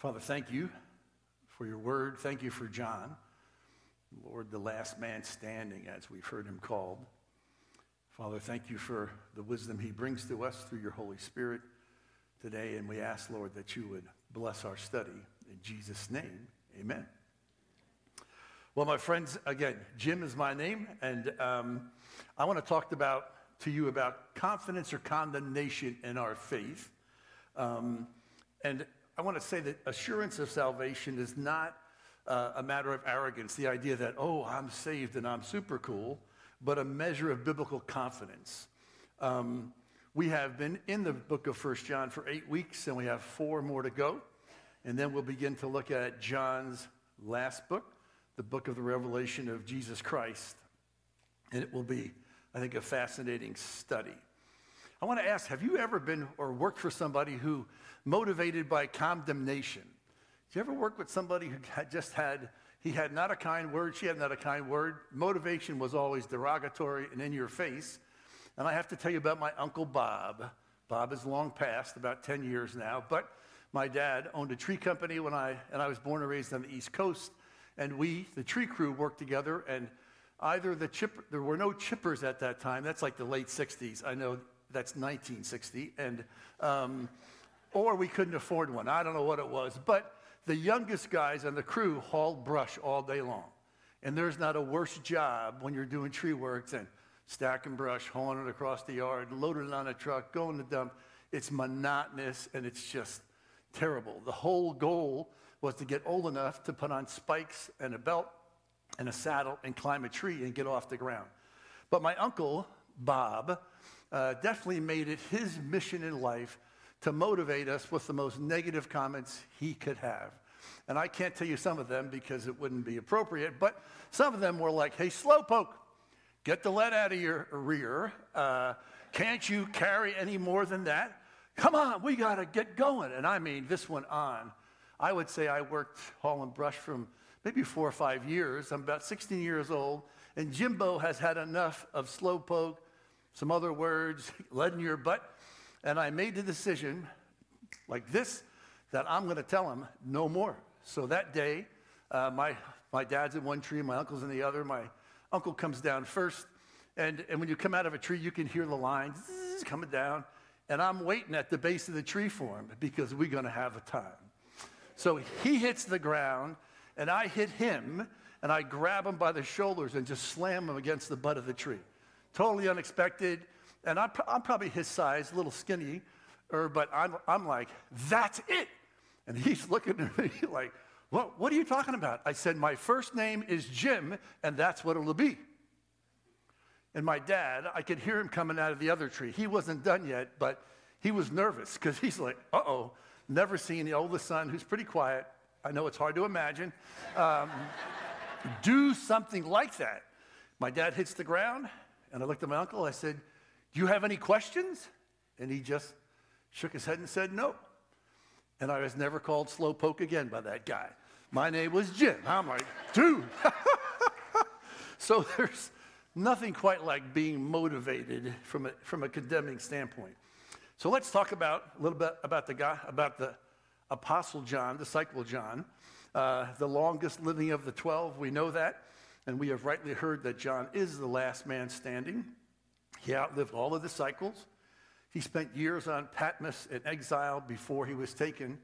Father, thank you for your word. Thank you for John, Lord, the last man standing, as we've heard him called. Father, thank you for the wisdom he brings to us through your Holy Spirit today. And we ask, Lord, that you would bless our study. In Jesus' name, amen. Well, my friends, again, Jim is my name, and um, I want to talk about to you about confidence or condemnation in our faith. Um, and I want to say that assurance of salvation is not uh, a matter of arrogance, the idea that, oh, I'm saved and I'm super cool, but a measure of biblical confidence. Um, we have been in the book of First John for eight weeks, and we have four more to go. And then we'll begin to look at John's last book, the book of the Revelation of Jesus Christ. And it will be, I think, a fascinating study. I want to ask have you ever been or worked for somebody who motivated by condemnation? Did you ever work with somebody who had just had, he had not a kind word, she had not a kind word? Motivation was always derogatory and in your face. And I have to tell you about my Uncle Bob. Bob is long past, about 10 years now, but my dad owned a tree company when I, and I was born and raised on the East Coast. And we, the tree crew, worked together. And either the chipper, there were no chippers at that time. That's like the late 60s. I know that's 1960. And, um, or we couldn't afford one. I don't know what it was. But the youngest guys on the crew hauled brush all day long. And there's not a worse job when you're doing tree work than stacking brush, hauling it across the yard, loading it on a truck, going to dump. It's monotonous and it's just terrible. The whole goal was to get old enough to put on spikes and a belt and a saddle and climb a tree and get off the ground. But my uncle, Bob, uh, definitely made it his mission in life to motivate us with the most negative comments he could have. And I can't tell you some of them because it wouldn't be appropriate, but some of them were like, hey, slowpoke, get the lead out of your rear. Uh, can't you carry any more than that? Come on, we got to get going. And I mean, this went on. I would say I worked hauling brush from maybe four or five years. I'm about 16 years old, and Jimbo has had enough of slowpoke, some other words, lead in your butt. And I made the decision, like this, that I'm going to tell him no more. So that day, uh, my, my dad's in one tree, my uncle's in the other. My uncle comes down first. And, and when you come out of a tree, you can hear the lines coming down. And I'm waiting at the base of the tree for him because we're going to have a time. So he hits the ground, and I hit him, and I grab him by the shoulders and just slam him against the butt of the tree. Totally unexpected. And I'm, I'm probably his size, a little skinny, or, but I'm, I'm like, that's it. And he's looking at me like, what, what are you talking about? I said, my first name is Jim, and that's what it'll be. And my dad, I could hear him coming out of the other tree. He wasn't done yet, but he was nervous because he's like, uh oh, never seen the oldest son who's pretty quiet. I know it's hard to imagine. Um, do something like that. My dad hits the ground, and I looked at my uncle. I said, Do you have any questions? And he just shook his head and said, No. And I was never called Slowpoke again by that guy. My name was Jim. I'm like, Dude. so there's nothing quite like being motivated from a, from a condemning standpoint. So let's talk about a little bit about the guy, about the Apostle John, the disciple John, uh, the longest living of the 12. We know that, and we have rightly heard that John is the last man standing. He outlived all of the disciples. He spent years on Patmos in exile before he was taken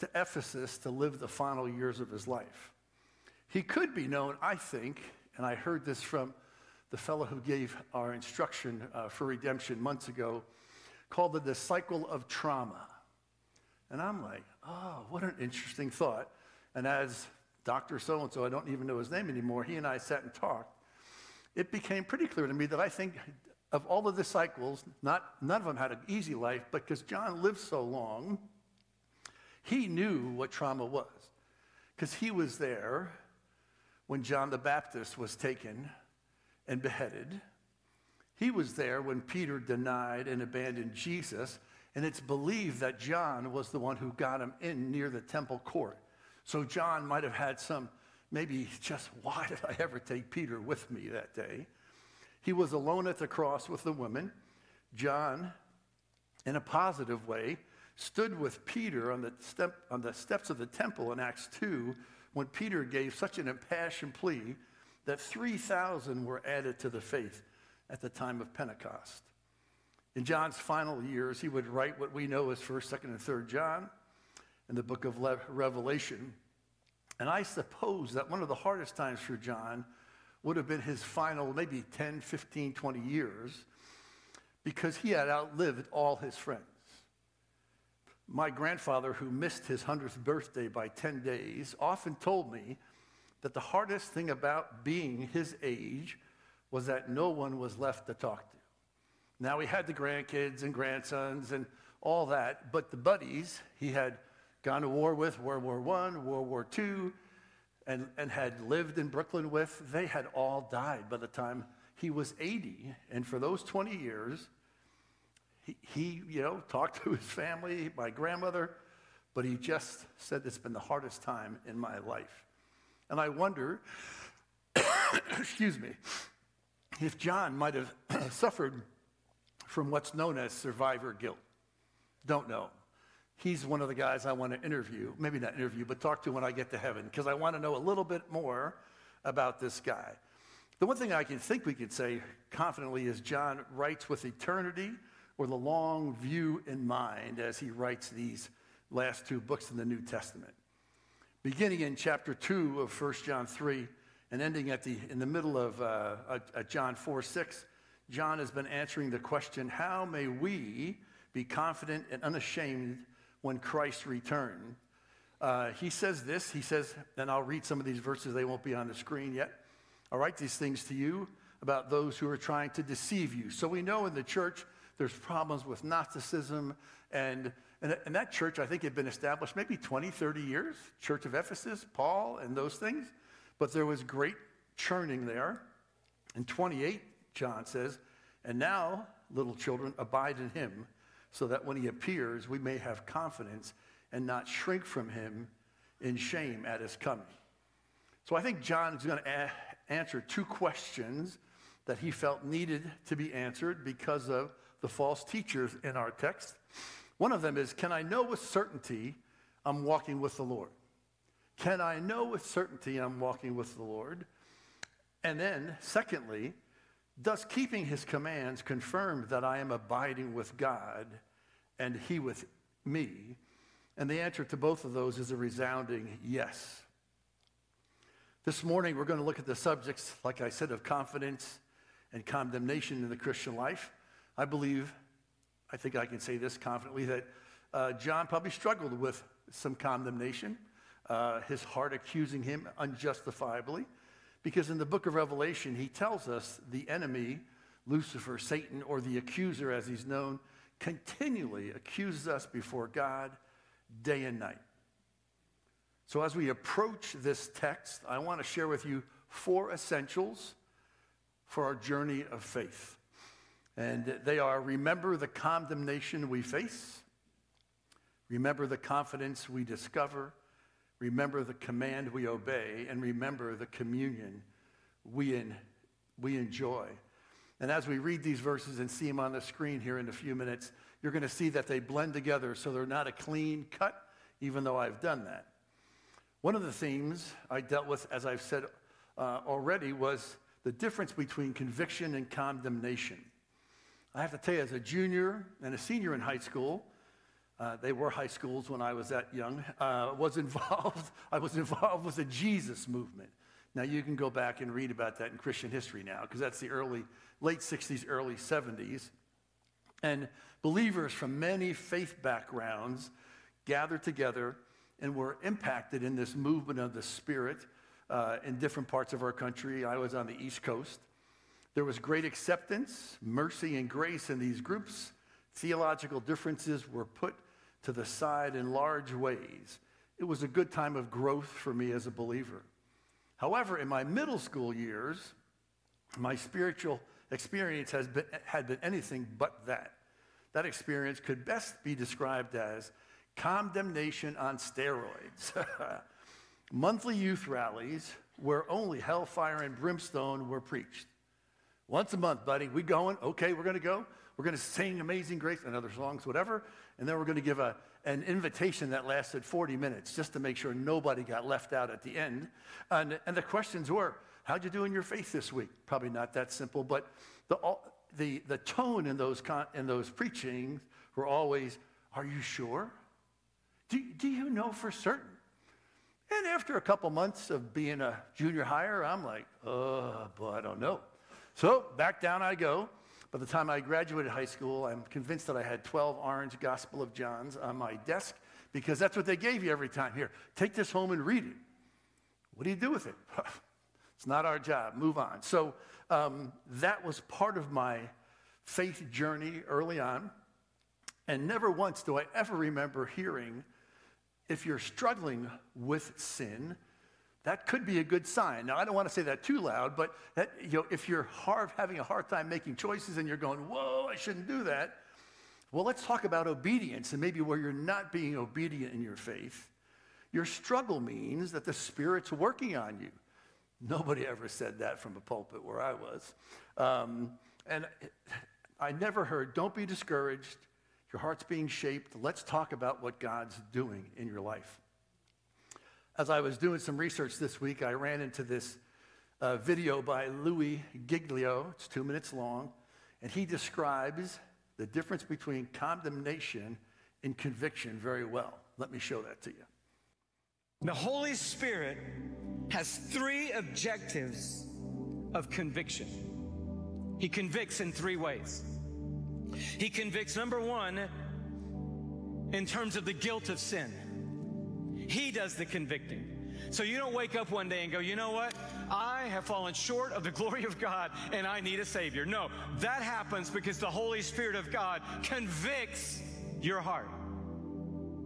to Ephesus to live the final years of his life. He could be known, I think, and I heard this from the fellow who gave our instruction uh, for redemption months ago, called it the cycle of trauma. And I'm like, oh, what an interesting thought. And as Dr. So and so, I don't even know his name anymore, he and I sat and talked. It became pretty clear to me that I think of all the disciples, not, none of them had an easy life, but because John lived so long, he knew what trauma was. Because he was there when John the Baptist was taken and beheaded. He was there when Peter denied and abandoned Jesus, and it's believed that John was the one who got him in near the temple court. So John might have had some, maybe just, why did I ever take Peter with me that day? He was alone at the cross with the woman. John, in a positive way, stood with Peter on the, step, on the steps of the temple in Acts 2 when Peter gave such an impassioned plea that 3,000 were added to the faith at the time of Pentecost. In John's final years, he would write what we know as 1st, 2nd, and 3rd John in the book of Revelation. And I suppose that one of the hardest times for John would have been his final maybe 10, 15, 20 years because he had outlived all his friends. My grandfather, who missed his 100th birthday by 10 days, often told me that the hardest thing about being his age was that no one was left to talk to. Now, he had the grandkids and grandsons and all that, but the buddies he had gone to war with, World War I, World War II, and, and had lived in Brooklyn with, they had all died by the time he was 80. And for those 20 years, he, he, you know, talked to his family, my grandmother, but he just said it's been the hardest time in my life. And I wonder, excuse me, if John might have suffered from what's known as survivor guilt. Don't know. He's one of the guys I want to interview, maybe not interview, but talk to when I get to heaven, because I want to know a little bit more about this guy. The one thing I can think we could say confidently is John writes with eternity or the long view in mind as he writes these last two books in the New Testament. Beginning in chapter 2 of 1 John 3 and ending at the, in the middle of uh, at John 4 6, John has been answering the question how may we be confident and unashamed when Christ returned. Uh, he says this, he says, and I'll read some of these verses, they won't be on the screen yet. I'll write these things to you about those who are trying to deceive you. So we know in the church there's problems with Gnosticism. And, and, and that church, I think, had been established maybe 20, 30 years, Church of Ephesus, Paul, and those things. But there was great churning there. In 28, John says, And now, little children, abide in him, so that when he appears, we may have confidence and not shrink from him in shame at his coming. So I think John is going to a- answer two questions that he felt needed to be answered because of the false teachers in our text. One of them is Can I know with certainty I'm walking with the Lord? Can I know with certainty I'm walking with the Lord? And then, secondly, does keeping his commands confirmed that I am abiding with God and he with me? And the answer to both of those is a resounding yes. This morning, we're going to look at the subjects, like I said, of confidence and condemnation in the Christian life. I believe, I think I can say this confidently, that uh, John probably struggled with some condemnation, uh, his heart accusing him unjustifiably, because in the book of Revelation, he tells us the enemy, Lucifer, Satan, or the accuser as he's known, continually accuses us before God day and night. So, as we approach this text, I want to share with you four essentials for our journey of faith. And they are remember the condemnation we face, remember the confidence we discover, remember the command we obey, and remember the communion we, in, we enjoy. And as we read these verses and see them on the screen here in a few minutes, you're going to see that they blend together so they're not a clean cut, even though I've done that. One of the themes I dealt with, as I've said uh, already, was the difference between conviction and condemnation. I have to tell you, as a junior and a senior in high school, uh, they were high schools when I was that young, uh, was involved, I was involved with the Jesus movement. Now, you can go back and read about that in Christian history now, because that's the early, late 60s, early 70s. And believers from many faith backgrounds gathered together and were impacted in this movement of the Spirit uh, in different parts of our country. I was on the East Coast. There was great acceptance, mercy, and grace in these groups. Theological differences were put to the side in large ways. It was a good time of growth for me as a believer. However, in my middle school years, my spiritual experience has been, had been anything but that. That experience could best be described as condemnation on steroids. Monthly youth rallies where only hellfire and brimstone were preached. Once a month, buddy. We going? Okay, we're going to go. We're going to sing Amazing Grace and other songs, whatever. And then we're going to give a, an invitation that lasted 40 minutes just to make sure nobody got left out at the end. And, and the questions were, how'd you do in your faith this week? Probably not that simple, but the, the, the tone in those, con, in those preachings were always, are you sure? Do, do you know for certain? And after a couple months of being a junior hire, I'm like, uh, oh, boy, I don't know. So back down I go. By the time I graduated high school, I'm convinced that I had 12 orange Gospel of Johns on my desk because that's what they gave you every time. Here, take this home and read it. What do you do with it? it's not our job. Move on. So um, that was part of my faith journey early on. And never once do I ever remember hearing if you're struggling with sin, that could be a good sign. Now, I don't want to say that too loud, but that, you know, if you're hard, having a hard time making choices and you're going, whoa, I shouldn't do that, well, let's talk about obedience and maybe where you're not being obedient in your faith. Your struggle means that the Spirit's working on you. Nobody ever said that from a pulpit where I was. Um, and I never heard, don't be discouraged. Your heart's being shaped. Let's talk about what God's doing in your life. As I was doing some research this week, I ran into this uh, video by Louie Giglio. It's two minutes long, and he describes the difference between condemnation and conviction very well. Let me show that to you. The Holy Spirit has three objectives of conviction. He convicts in three ways. He convicts, number one, in terms of the guilt of sin. He does the convicting. So you don't wake up one day and go, you know what? I have fallen short of the glory of God and I need a Savior. No, that happens because the Holy Spirit of God convicts your heart.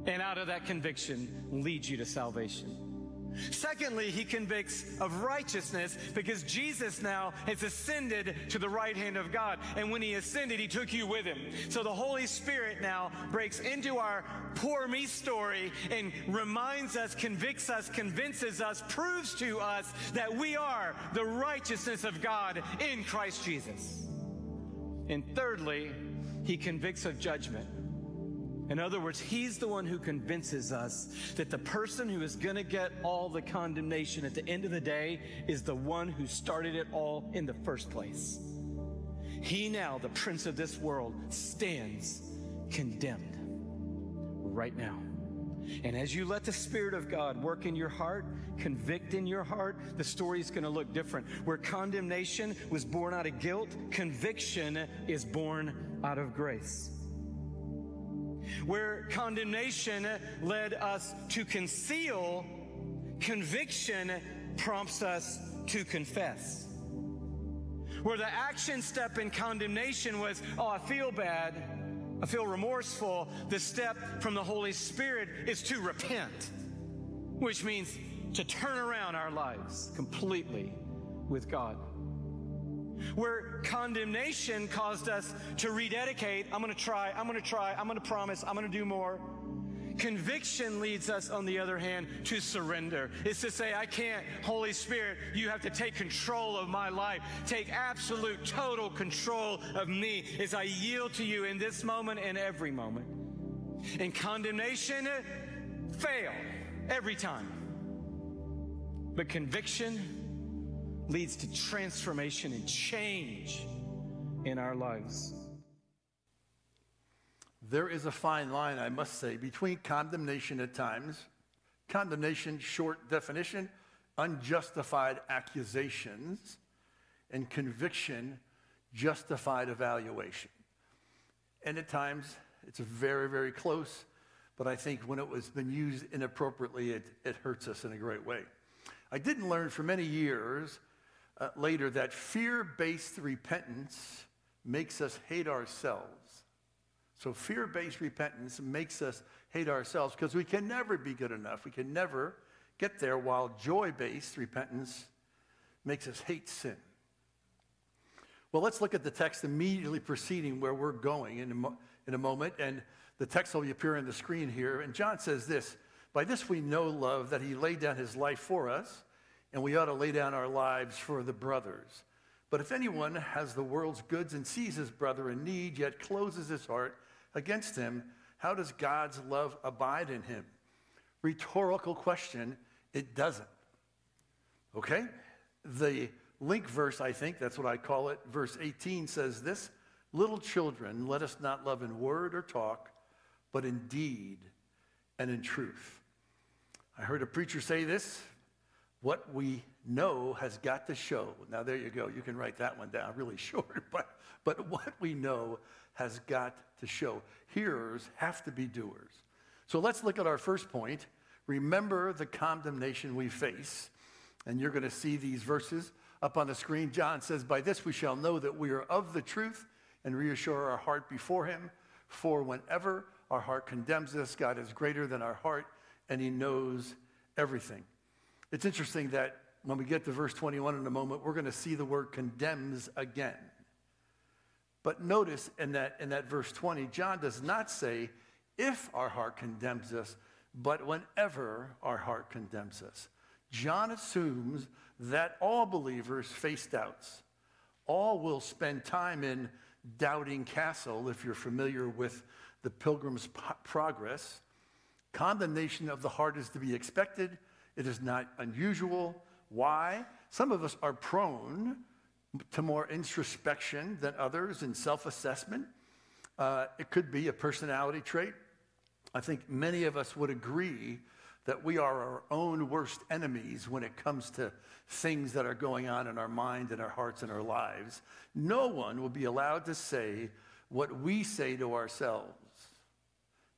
And out of that conviction leads you to salvation. Secondly, he convicts of righteousness because Jesus now has ascended to the right hand of God. And when he ascended, he took you with him. So the Holy Spirit now breaks into our poor me story and reminds us, convicts us, convinces us, proves to us that we are the righteousness of God in Christ Jesus. And thirdly, he convicts of judgment. In other words, he's the one who convinces us that the person who is going to get all the condemnation at the end of the day is the one who started it all in the first place. He now, the prince of this world, stands condemned right now. And as you let the Spirit of God work in your heart, convict in your heart, the story is going to look different. Where condemnation was born out of guilt, conviction is born out of grace where condemnation led us to conceal, conviction prompts us to confess. Where the action step in condemnation was, oh, I feel bad, I feel remorseful, the step from the Holy Spirit is to repent, which means to turn around our lives completely with God where condemnation caused us to rededicate. I'm going to try, I'm going to try, I'm going to promise, I'm going to do more. Conviction leads us, on the other hand, to surrender. It's to say, I can't, Holy Spirit, you have to take control of my life. Take absolute, total control of me as I yield to you in this moment and every moment. And condemnation, eh, fail every time. But conviction, leads to transformation and change in our lives. There is a fine line, I must say, between condemnation at times, condemnation, short definition, unjustified accusations, and conviction, justified evaluation. And at times, it's very, very close, but I think when it was been used inappropriately, it, it hurts us in a great way. I didn't learn for many years uh, later that fear based repentance makes us hate ourselves. So, fear based repentance makes us hate ourselves because we can never be good enough. We can never get there, while joy based repentance makes us hate sin. Well, let's look at the text immediately preceding where we're going in a, mo- in a moment. And the text will appear on the screen here. And John says this By this we know love, that he laid down his life for us and we ought to lay down our lives for the brothers. But if anyone has the world's goods and sees his brother in need, yet closes his heart against him, how does God's love abide in him? Rhetorical question, it doesn't. Okay? The link verse, I think, that's what I call it, verse 18 says this Little children, let us not love in word or talk, but in deed and in truth. I heard a preacher say this what we know has got to show. Now, there you go. You can write that one down really short, but, but what we know has got to show. Hearers have to be doers. So let's look at our first point. Remember the condemnation we face. And you're going to see these verses up on the screen. John says, By this we shall know that we are of the truth and reassure our heart before him. For whenever our heart condemns us, God is greater than our heart and he knows everything. It's interesting that when we get to verse 21 in a moment, we're going to see the word condemns again. But notice in that, in that verse 20, John does not say if our heart condemns us, but whenever our heart condemns us. John assumes that all believers face doubts. All will spend time in doubting castle, if you're familiar with the pilgrim's progress. Condemnation of the heart is to be expected. It is not unusual. Why? Some of us are prone to more introspection than others in self assessment. Uh, it could be a personality trait. I think many of us would agree that we are our own worst enemies when it comes to things that are going on in our mind and our hearts and our lives. No one will be allowed to say what we say to ourselves.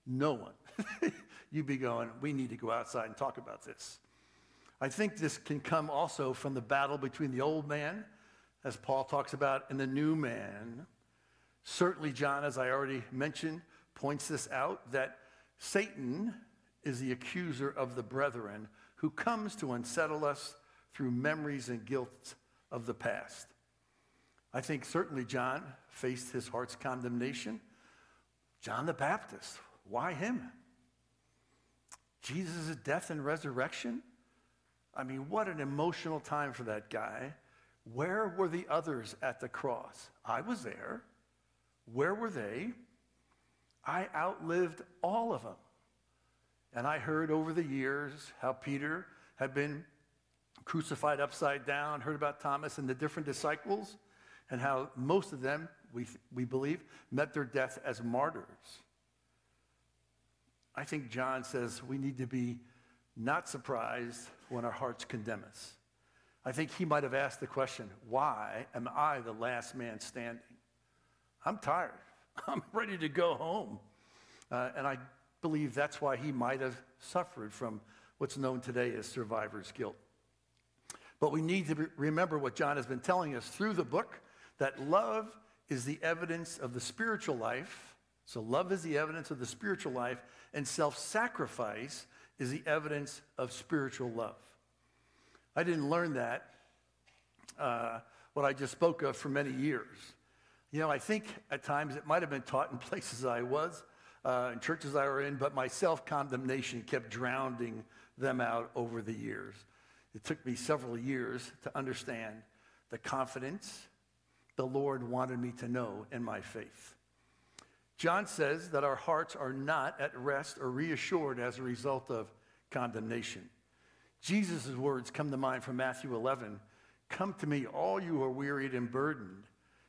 No one. You'd be going, we need to go outside and talk about this. I think this can come also from the battle between the old man, as Paul talks about, and the new man. Certainly, John, as I already mentioned, points this out that Satan is the accuser of the brethren who comes to unsettle us through memories and guilt of the past. I think certainly John faced his heart's condemnation. John the Baptist, why him? Jesus' death and resurrection? I mean, what an emotional time for that guy. Where were the others at the cross? I was there. Where were they? I outlived all of them. And I heard over the years how Peter had been crucified upside down, heard about Thomas and the different disciples, and how most of them, we, we believe, met their death as martyrs. I think John says we need to be not surprised when our hearts condemn us. I think he might have asked the question, why am I the last man standing? I'm tired. I'm ready to go home. Uh, and I believe that's why he might have suffered from what's known today as survivor's guilt. But we need to remember what John has been telling us through the book that love is the evidence of the spiritual life. So, love is the evidence of the spiritual life, and self sacrifice is the evidence of spiritual love. I didn't learn that, uh, what I just spoke of, for many years. You know, I think at times it might have been taught in places I was, uh, in churches I were in, but my self condemnation kept drowning them out over the years. It took me several years to understand the confidence the Lord wanted me to know in my faith. John says that our hearts are not at rest or reassured as a result of condemnation. Jesus' words come to mind from Matthew 11 Come to me, all you who are wearied and burdened.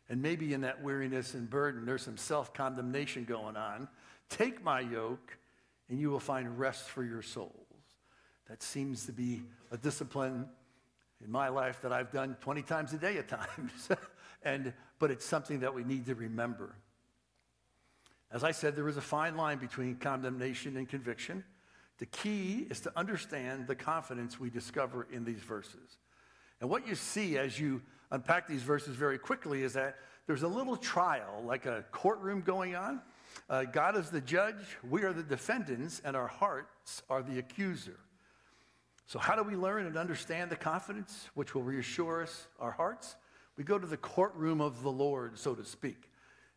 And maybe in that weariness and burden, there's some self condemnation going on. Take my yoke, and you will find rest for your souls. That seems to be a discipline in my life that I've done 20 times a day at times. and, but it's something that we need to remember. As I said, there is a fine line between condemnation and conviction. The key is to understand the confidence we discover in these verses. And what you see as you unpack these verses very quickly is that there's a little trial, like a courtroom going on. Uh, God is the judge, we are the defendants, and our hearts are the accuser. So, how do we learn and understand the confidence which will reassure us, our hearts? We go to the courtroom of the Lord, so to speak.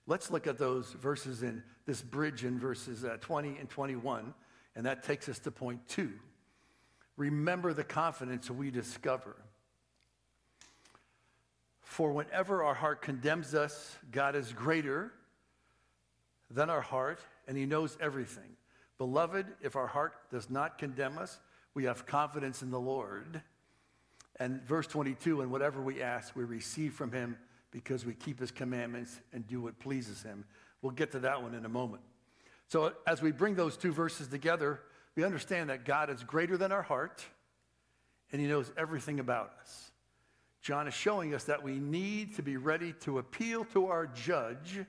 Let's look at those verses in this bridge in verses uh, 20 and 21, and that takes us to point two. Remember the confidence we discover. For whenever our heart condemns us, God is greater than our heart, and He knows everything. Beloved, if our heart does not condemn us, we have confidence in the Lord. And verse 22 and whatever we ask, we receive from Him because we keep His commandments and do what pleases Him. We'll get to that one in a moment. So, as we bring those two verses together, we understand that God is greater than our heart and He knows everything about us. John is showing us that we need to be ready to appeal to our judge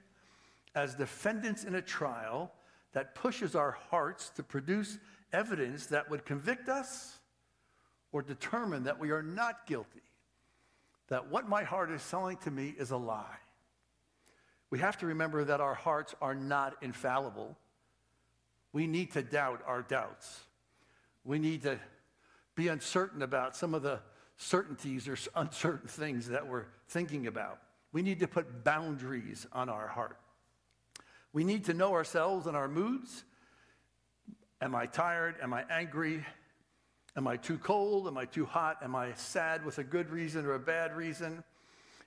as defendants in a trial that pushes our hearts to produce evidence that would convict us or determine that we are not guilty, that what my heart is telling to me is a lie. We have to remember that our hearts are not infallible. We need to doubt our doubts. We need to be uncertain about some of the certainties or uncertain things that we're thinking about. We need to put boundaries on our heart. We need to know ourselves and our moods. Am I tired? Am I angry? Am I too cold? Am I too hot? Am I sad with a good reason or a bad reason?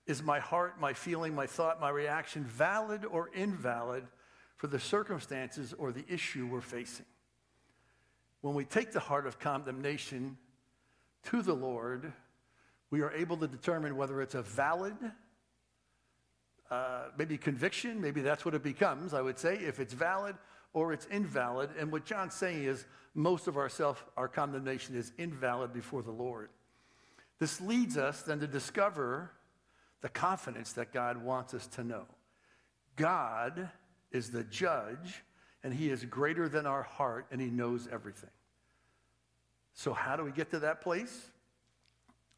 Is my heart, my feeling, my thought, my reaction valid or invalid for the circumstances or the issue we're facing? When we take the heart of condemnation to the Lord, we are able to determine whether it's a valid, uh, maybe conviction, maybe that's what it becomes, I would say, if it's valid or it's invalid. And what John's saying is most of our self, our condemnation is invalid before the Lord. This leads us then to discover the confidence that God wants us to know. God is the judge, and he is greater than our heart, and he knows everything. So, how do we get to that place?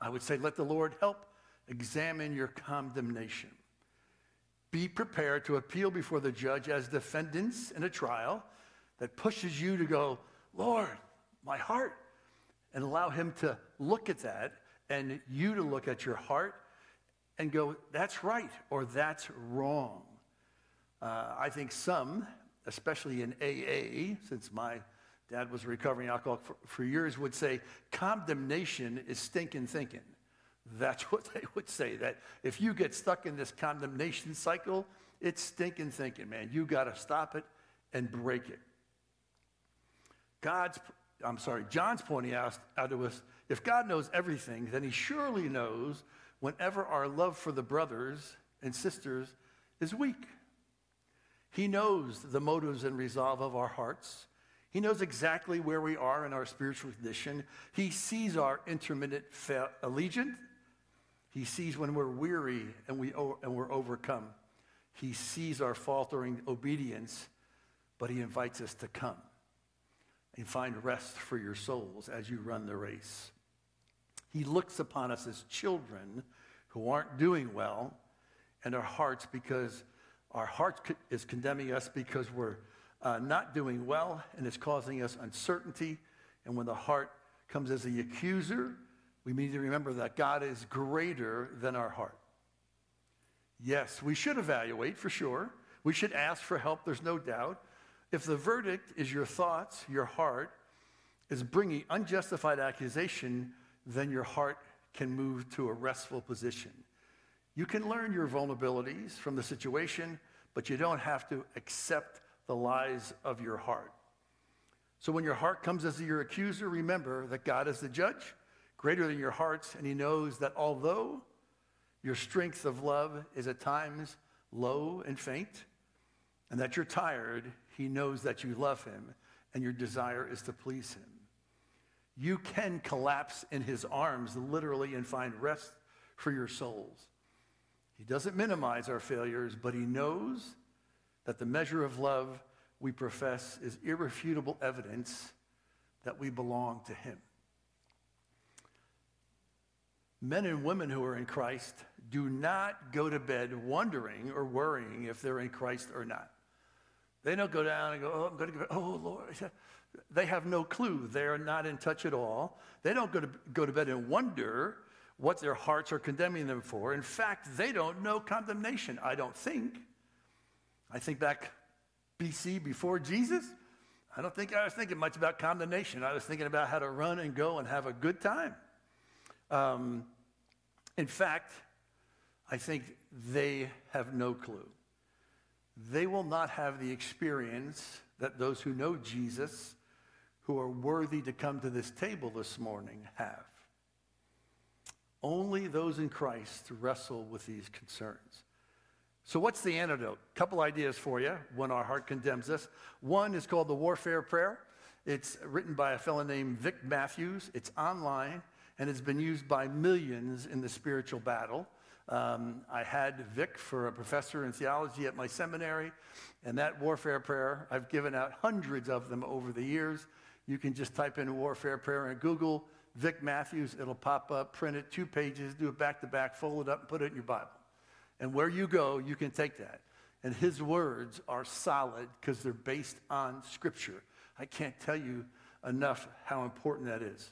I would say, let the Lord help examine your condemnation. Be prepared to appeal before the judge as defendants in a trial that pushes you to go, Lord, my heart, and allow him to look at that and you to look at your heart and go, that's right or that's wrong. Uh, I think some, especially in AA, since my dad was a recovering alcoholic for, for years, would say condemnation is stinking thinking. That's what they would say. That if you get stuck in this condemnation cycle, it's stinking thinking, man. You got to stop it and break it. God's, I'm sorry, John's pointing out, out to us if God knows everything, then he surely knows whenever our love for the brothers and sisters is weak. He knows the motives and resolve of our hearts. He knows exactly where we are in our spiritual condition. He sees our intermittent fa- allegiance. He sees when we're weary and, we, and we're overcome. He sees our faltering obedience, but he invites us to come and find rest for your souls as you run the race. He looks upon us as children who aren't doing well and our hearts because our heart is condemning us because we're uh, not doing well and it's causing us uncertainty. And when the heart comes as the accuser, we need to remember that God is greater than our heart. Yes, we should evaluate for sure. We should ask for help, there's no doubt. If the verdict is your thoughts, your heart is bringing unjustified accusation, then your heart can move to a restful position. You can learn your vulnerabilities from the situation, but you don't have to accept the lies of your heart. So when your heart comes as your accuser, remember that God is the judge, greater than your hearts, and he knows that although your strength of love is at times low and faint, and that you're tired, he knows that you love him and your desire is to please him. You can collapse in his arms literally and find rest for your souls. He doesn't minimize our failures, but he knows that the measure of love we profess is irrefutable evidence that we belong to Him. Men and women who are in Christ do not go to bed wondering or worrying if they're in Christ or not. They don't go down and go, oh, I'm going to go, oh, Lord. They have no clue. They are not in touch at all. They don't go to, go to bed and wonder what their hearts are condemning them for. In fact, they don't know condemnation, I don't think. I think back BC before Jesus. I don't think I was thinking much about condemnation. I was thinking about how to run and go and have a good time. Um, in fact, I think they have no clue. They will not have the experience that those who know Jesus, who are worthy to come to this table this morning, have. Only those in Christ wrestle with these concerns. So, what's the antidote? A couple ideas for you when our heart condemns us. One is called the Warfare Prayer. It's written by a fellow named Vic Matthews. It's online and it's been used by millions in the spiritual battle. Um, I had Vic for a professor in theology at my seminary, and that warfare prayer, I've given out hundreds of them over the years. You can just type in warfare prayer in Google, Vic Matthews, it'll pop up, print it, two pages, do it back to back, fold it up, and put it in your Bible. And where you go, you can take that. And his words are solid because they're based on Scripture. I can't tell you enough how important that is.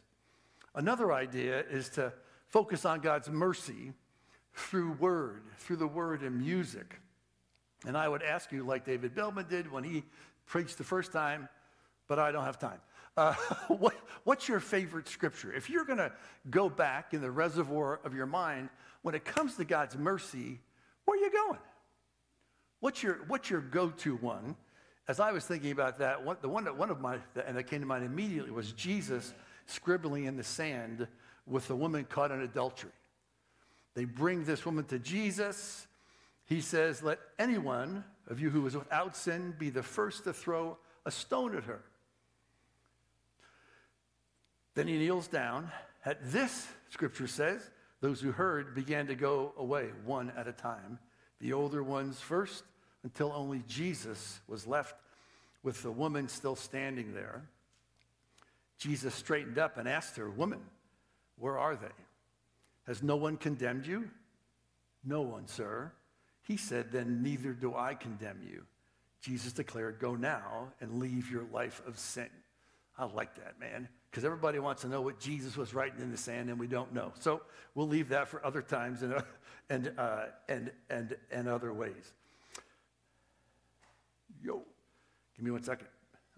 Another idea is to focus on God's mercy through word, through the word and music. And I would ask you, like David Bellman did when he preached the first time, but I don't have time. Uh, what, what's your favorite scripture? If you're going to go back in the reservoir of your mind, when it comes to God's mercy, where are you going? What's your, what's your go to one? As I was thinking about that, one, the one, that, one of my, and that came to mind immediately was Jesus scribbling in the sand with a woman caught in adultery. They bring this woman to Jesus. He says, Let anyone of you who is without sin be the first to throw a stone at her. Then he kneels down. At this, scripture says, those who heard began to go away one at a time, the older ones first, until only Jesus was left with the woman still standing there. Jesus straightened up and asked her, Woman, where are they? Has no one condemned you? No one, sir. He said, Then neither do I condemn you. Jesus declared, Go now and leave your life of sin. I like that, man because everybody wants to know what Jesus was writing in the sand, and we don't know. So we'll leave that for other times and, uh, and, uh, and, and, and other ways. Yo, give me one second.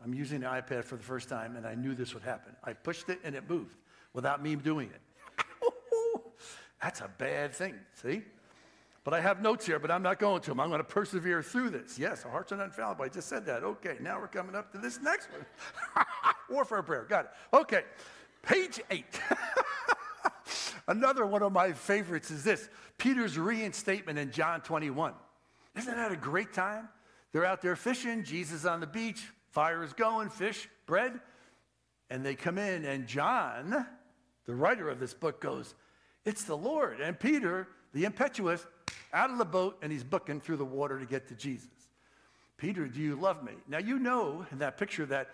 I'm using the iPad for the first time, and I knew this would happen. I pushed it, and it moved without me doing it. That's a bad thing, see? But I have notes here, but I'm not going to them. I'm going to persevere through this. Yes, our hearts are not. I just said that. Okay, now we're coming up to this next one. Warfare prayer. Got it. Okay, page eight. Another one of my favorites is this Peter's reinstatement in John 21. Isn't that a great time? They're out there fishing, Jesus on the beach, fire is going, fish, bread. And they come in, and John, the writer of this book, goes, It's the Lord. And Peter, the impetuous, out of the boat, and he's booking through the water to get to Jesus. Peter, do you love me? Now, you know in that picture that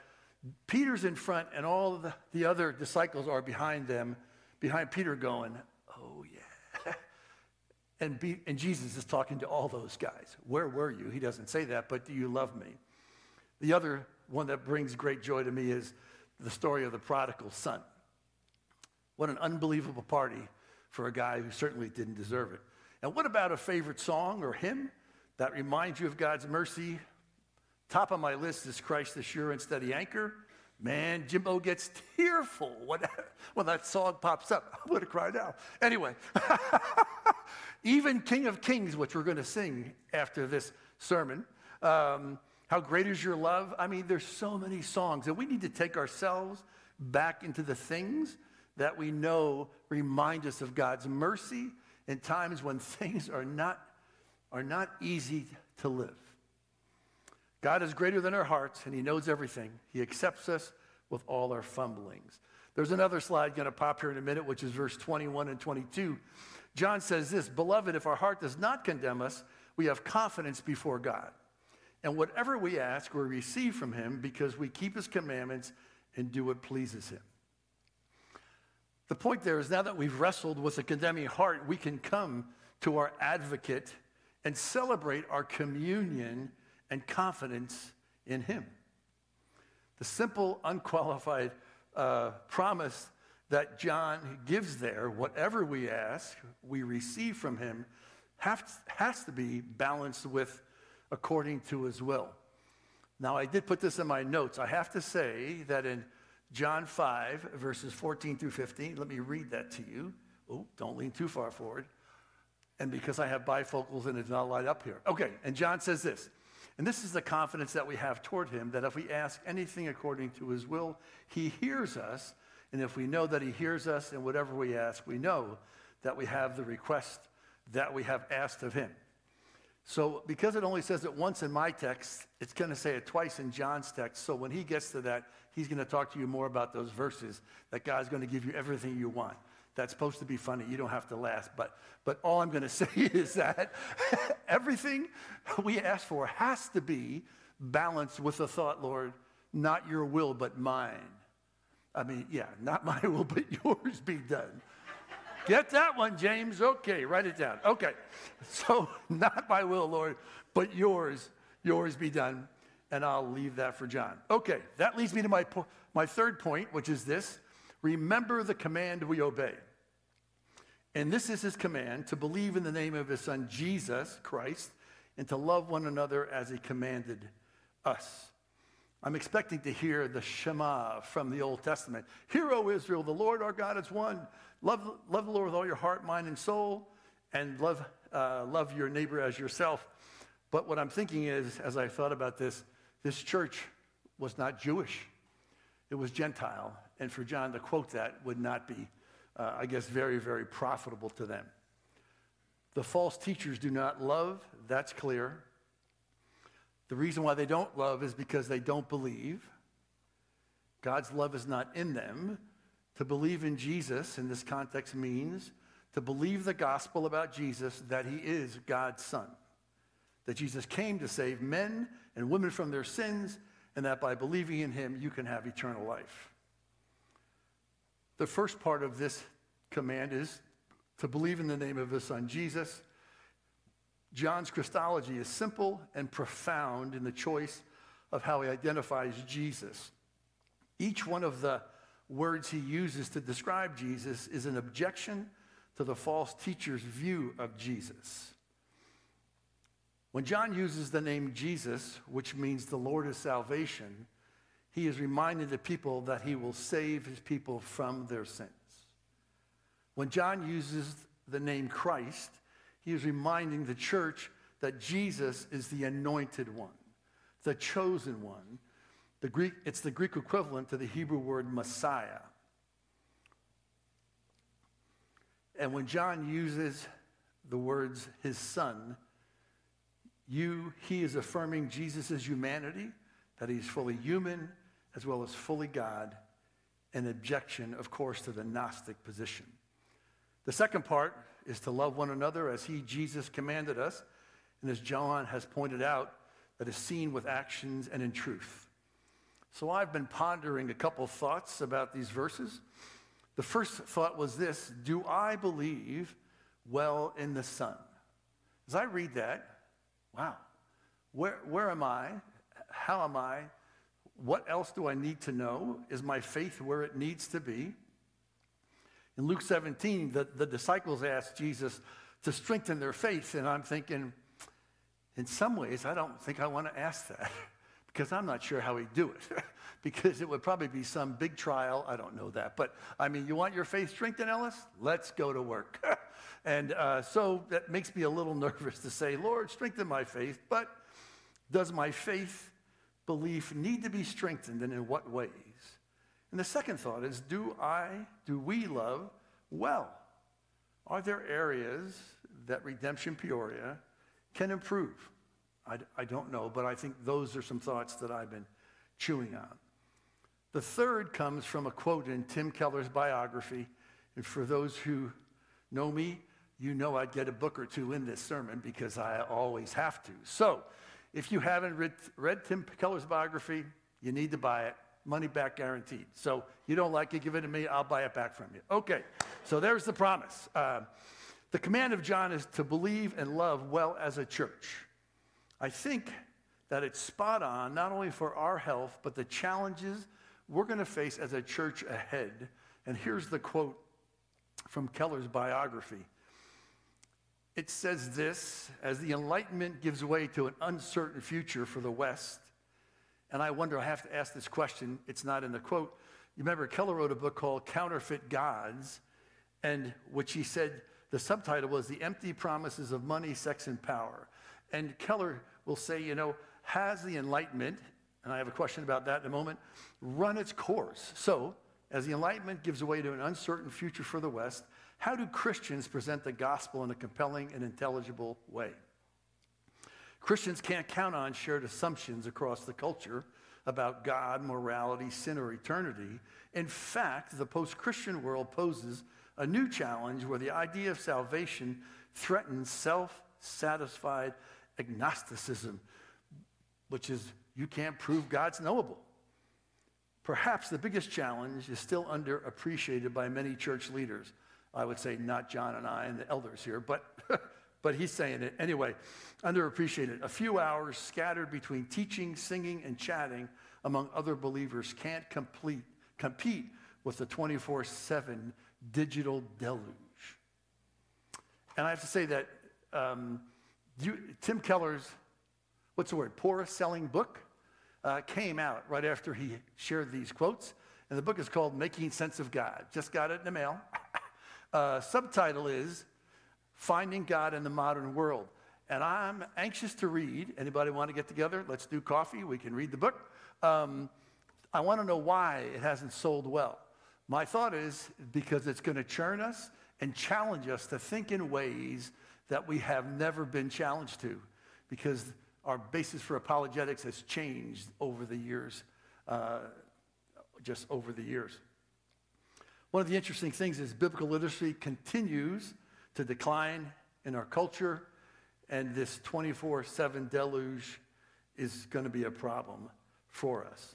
Peter's in front, and all the, the other disciples are behind them, behind Peter, going, Oh, yeah. and, be, and Jesus is talking to all those guys. Where were you? He doesn't say that, but do you love me? The other one that brings great joy to me is the story of the prodigal son. What an unbelievable party for a guy who certainly didn't deserve it. And what about a favorite song or hymn that reminds you of God's mercy, Top of my list is Christ the sure and steady anchor. Man, Jimbo gets tearful when, when that song pops up. I would have cried out. Anyway, even King of Kings, which we're going to sing after this sermon, um, how great is your love? I mean, there's so many songs, and we need to take ourselves back into the things that we know remind us of God's mercy in times when things are not, are not easy to live. God is greater than our hearts, and He knows everything. He accepts us with all our fumblings. There's another slide going to pop here in a minute, which is verse 21 and 22. John says this Beloved, if our heart does not condemn us, we have confidence before God. And whatever we ask, we receive from Him because we keep His commandments and do what pleases Him. The point there is now that we've wrestled with a condemning heart, we can come to our advocate and celebrate our communion and confidence in Him. The simple, unqualified uh, promise that John gives there, whatever we ask, we receive from Him, have, has to be balanced with according to His will. Now, I did put this in my notes. I have to say that in John 5, verses 14 through 15, let me read that to you. Oh, don't lean too far forward. and because I have bifocals and it's not light up here. Okay, and John says this, and this is the confidence that we have toward him that if we ask anything according to his will, he hears us. And if we know that he hears us in whatever we ask, we know that we have the request that we have asked of him. So, because it only says it once in my text, it's going to say it twice in John's text. So, when he gets to that, he's going to talk to you more about those verses that God's going to give you everything you want. That's supposed to be funny. You don't have to laugh. But, but all I'm going to say is that everything we ask for has to be balanced with the thought, Lord, not your will, but mine. I mean, yeah, not my will, but yours be done. Get that one, James. Okay, write it down. Okay. So, not my will, Lord, but yours, yours be done. And I'll leave that for John. Okay, that leads me to my, po- my third point, which is this remember the command we obey. And this is his command to believe in the name of his son, Jesus Christ, and to love one another as he commanded us. I'm expecting to hear the Shema from the Old Testament. Hear, O Israel, the Lord our God is one. Love, love the Lord with all your heart, mind, and soul, and love, uh, love your neighbor as yourself. But what I'm thinking is, as I thought about this, this church was not Jewish, it was Gentile. And for John to quote that would not be uh, I guess, very, very profitable to them. The false teachers do not love, that's clear. The reason why they don't love is because they don't believe. God's love is not in them. To believe in Jesus in this context means to believe the gospel about Jesus that he is God's son, that Jesus came to save men and women from their sins, and that by believing in him, you can have eternal life. The first part of this command is to believe in the name of his son Jesus. John's Christology is simple and profound in the choice of how he identifies Jesus. Each one of the words he uses to describe Jesus is an objection to the false teacher's view of Jesus. When John uses the name Jesus, which means the Lord of salvation, he is reminding the people that he will save his people from their sins. When John uses the name Christ, he is reminding the church that Jesus is the anointed one, the chosen one. The Greek, it's the Greek equivalent to the Hebrew word Messiah. And when John uses the words his son, you, he is affirming Jesus' humanity, that he's fully human, as well as fully God, an objection, of course, to the Gnostic position. The second part is to love one another as he, Jesus, commanded us, and as John has pointed out, that is seen with actions and in truth. So I've been pondering a couple thoughts about these verses. The first thought was this Do I believe well in the Son? As I read that, wow, where, where am I? How am I? What else do I need to know? Is my faith where it needs to be? In Luke 17, the, the disciples asked Jesus to strengthen their faith, and I'm thinking, in some ways, I don't think I want to ask that because I'm not sure how he'd do it. because it would probably be some big trial. I don't know that. But I mean, you want your faith strengthened, Ellis? Let's go to work. and uh, so that makes me a little nervous to say, Lord, strengthen my faith. But does my faith belief need to be strengthened and in what ways? And the second thought is do I, do we love well? Are there areas that Redemption Peoria can improve? I, I don't know, but I think those are some thoughts that I've been chewing on. The third comes from a quote in Tim Keller's biography. And for those who know me, you know I'd get a book or two in this sermon because I always have to. So, if you haven't read, read Tim Keller's biography, you need to buy it. Money back guaranteed. So you don't like it, give it to me, I'll buy it back from you. Okay, so there's the promise. Uh, the command of John is to believe and love well as a church. I think that it's spot on, not only for our health, but the challenges we're going to face as a church ahead. And here's the quote from Keller's biography it says this as the Enlightenment gives way to an uncertain future for the West. And I wonder, I have to ask this question. It's not in the quote. You remember, Keller wrote a book called Counterfeit Gods, and which he said the subtitle was The Empty Promises of Money, Sex, and Power. And Keller will say, you know, has the Enlightenment, and I have a question about that in a moment, run its course? So, as the Enlightenment gives way to an uncertain future for the West, how do Christians present the gospel in a compelling and intelligible way? Christians can't count on shared assumptions across the culture about God, morality, sin, or eternity. In fact, the post Christian world poses a new challenge where the idea of salvation threatens self satisfied agnosticism, which is you can't prove God's knowable. Perhaps the biggest challenge is still underappreciated by many church leaders. I would say not John and I and the elders here, but, but he's saying it. Anyway, underappreciated. A few hours scattered between teaching, singing, and chatting among other believers can't complete, compete with the 24 7 digital deluge. And I have to say that um, you, Tim Keller's, what's the word, poorest selling book uh, came out right after he shared these quotes. And the book is called Making Sense of God. Just got it in the mail. uh, subtitle is Finding God in the Modern World. And I'm anxious to read. Anybody want to get together? Let's do coffee. We can read the book. Um, I want to know why it hasn't sold well. My thought is because it's going to churn us and challenge us to think in ways that we have never been challenged to because our basis for apologetics has changed over the years, uh, just over the years. One of the interesting things is biblical literacy continues to decline in our culture, and this 24 7 deluge is going to be a problem for us.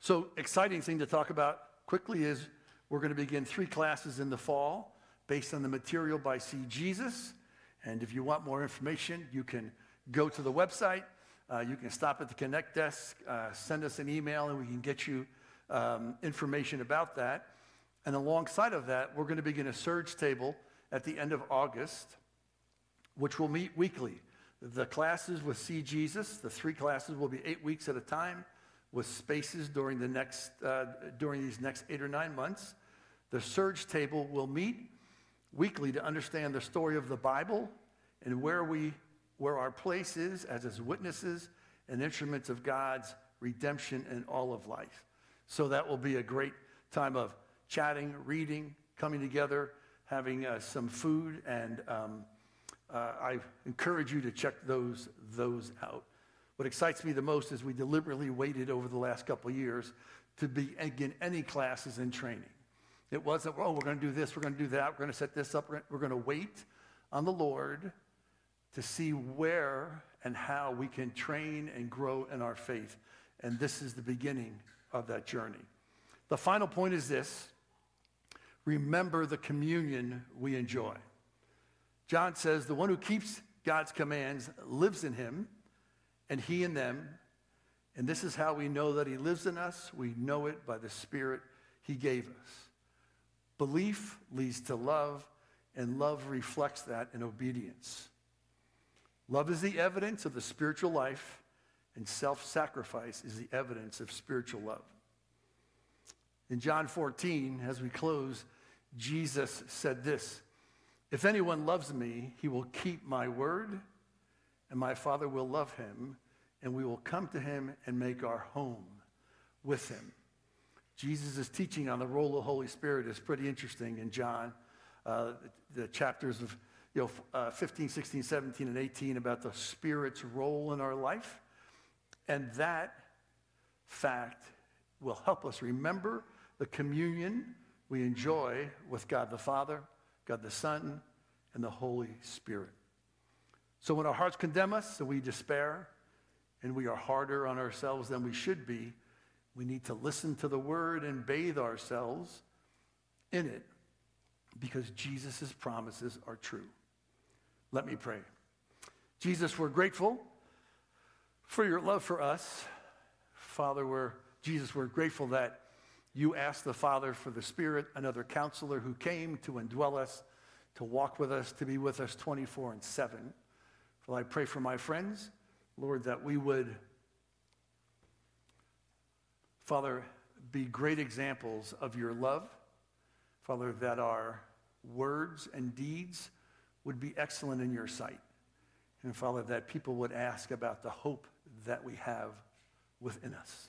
So, exciting thing to talk about quickly is we're going to begin three classes in the fall based on the material by See Jesus. And if you want more information, you can go to the website. Uh, you can stop at the Connect desk, uh, send us an email, and we can get you um, information about that. And alongside of that, we're going to begin a surge table at the end of August, which will meet weekly. The classes with See Jesus, the three classes will be eight weeks at a time with spaces during, the next, uh, during these next eight or nine months. The Surge Table will meet weekly to understand the story of the Bible and where, we, where our place is as His witnesses and instruments of God's redemption in all of life. So that will be a great time of chatting, reading, coming together, having uh, some food, and um, uh, I encourage you to check those, those out. What excites me the most is we deliberately waited over the last couple years to begin any classes in training. It wasn't, oh, we're going to do this, we're going to do that, we're going to set this up, we're going to wait on the Lord to see where and how we can train and grow in our faith. And this is the beginning of that journey. The final point is this remember the communion we enjoy. John says, The one who keeps God's commands lives in him and he in them. And this is how we know that he lives in us. We know it by the Spirit he gave us. Belief leads to love, and love reflects that in obedience. Love is the evidence of the spiritual life, and self sacrifice is the evidence of spiritual love. In John 14, as we close, Jesus said this If anyone loves me, he will keep my word, and my Father will love him and we will come to him and make our home with him. Jesus' teaching on the role of the Holy Spirit is pretty interesting in John, uh, the chapters of you know, uh, 15, 16, 17, and 18 about the Spirit's role in our life. And that fact will help us remember the communion we enjoy with God the Father, God the Son, and the Holy Spirit. So when our hearts condemn us and we despair, and we are harder on ourselves than we should be, we need to listen to the word and bathe ourselves in it because Jesus' promises are true. Let me pray. Jesus, we're grateful for your love for us. Father, we're, Jesus, we're grateful that you asked the Father for the Spirit, another counselor who came to indwell us, to walk with us, to be with us 24 and 7. Well, I pray for my friends Lord, that we would, Father, be great examples of your love. Father, that our words and deeds would be excellent in your sight. And Father, that people would ask about the hope that we have within us.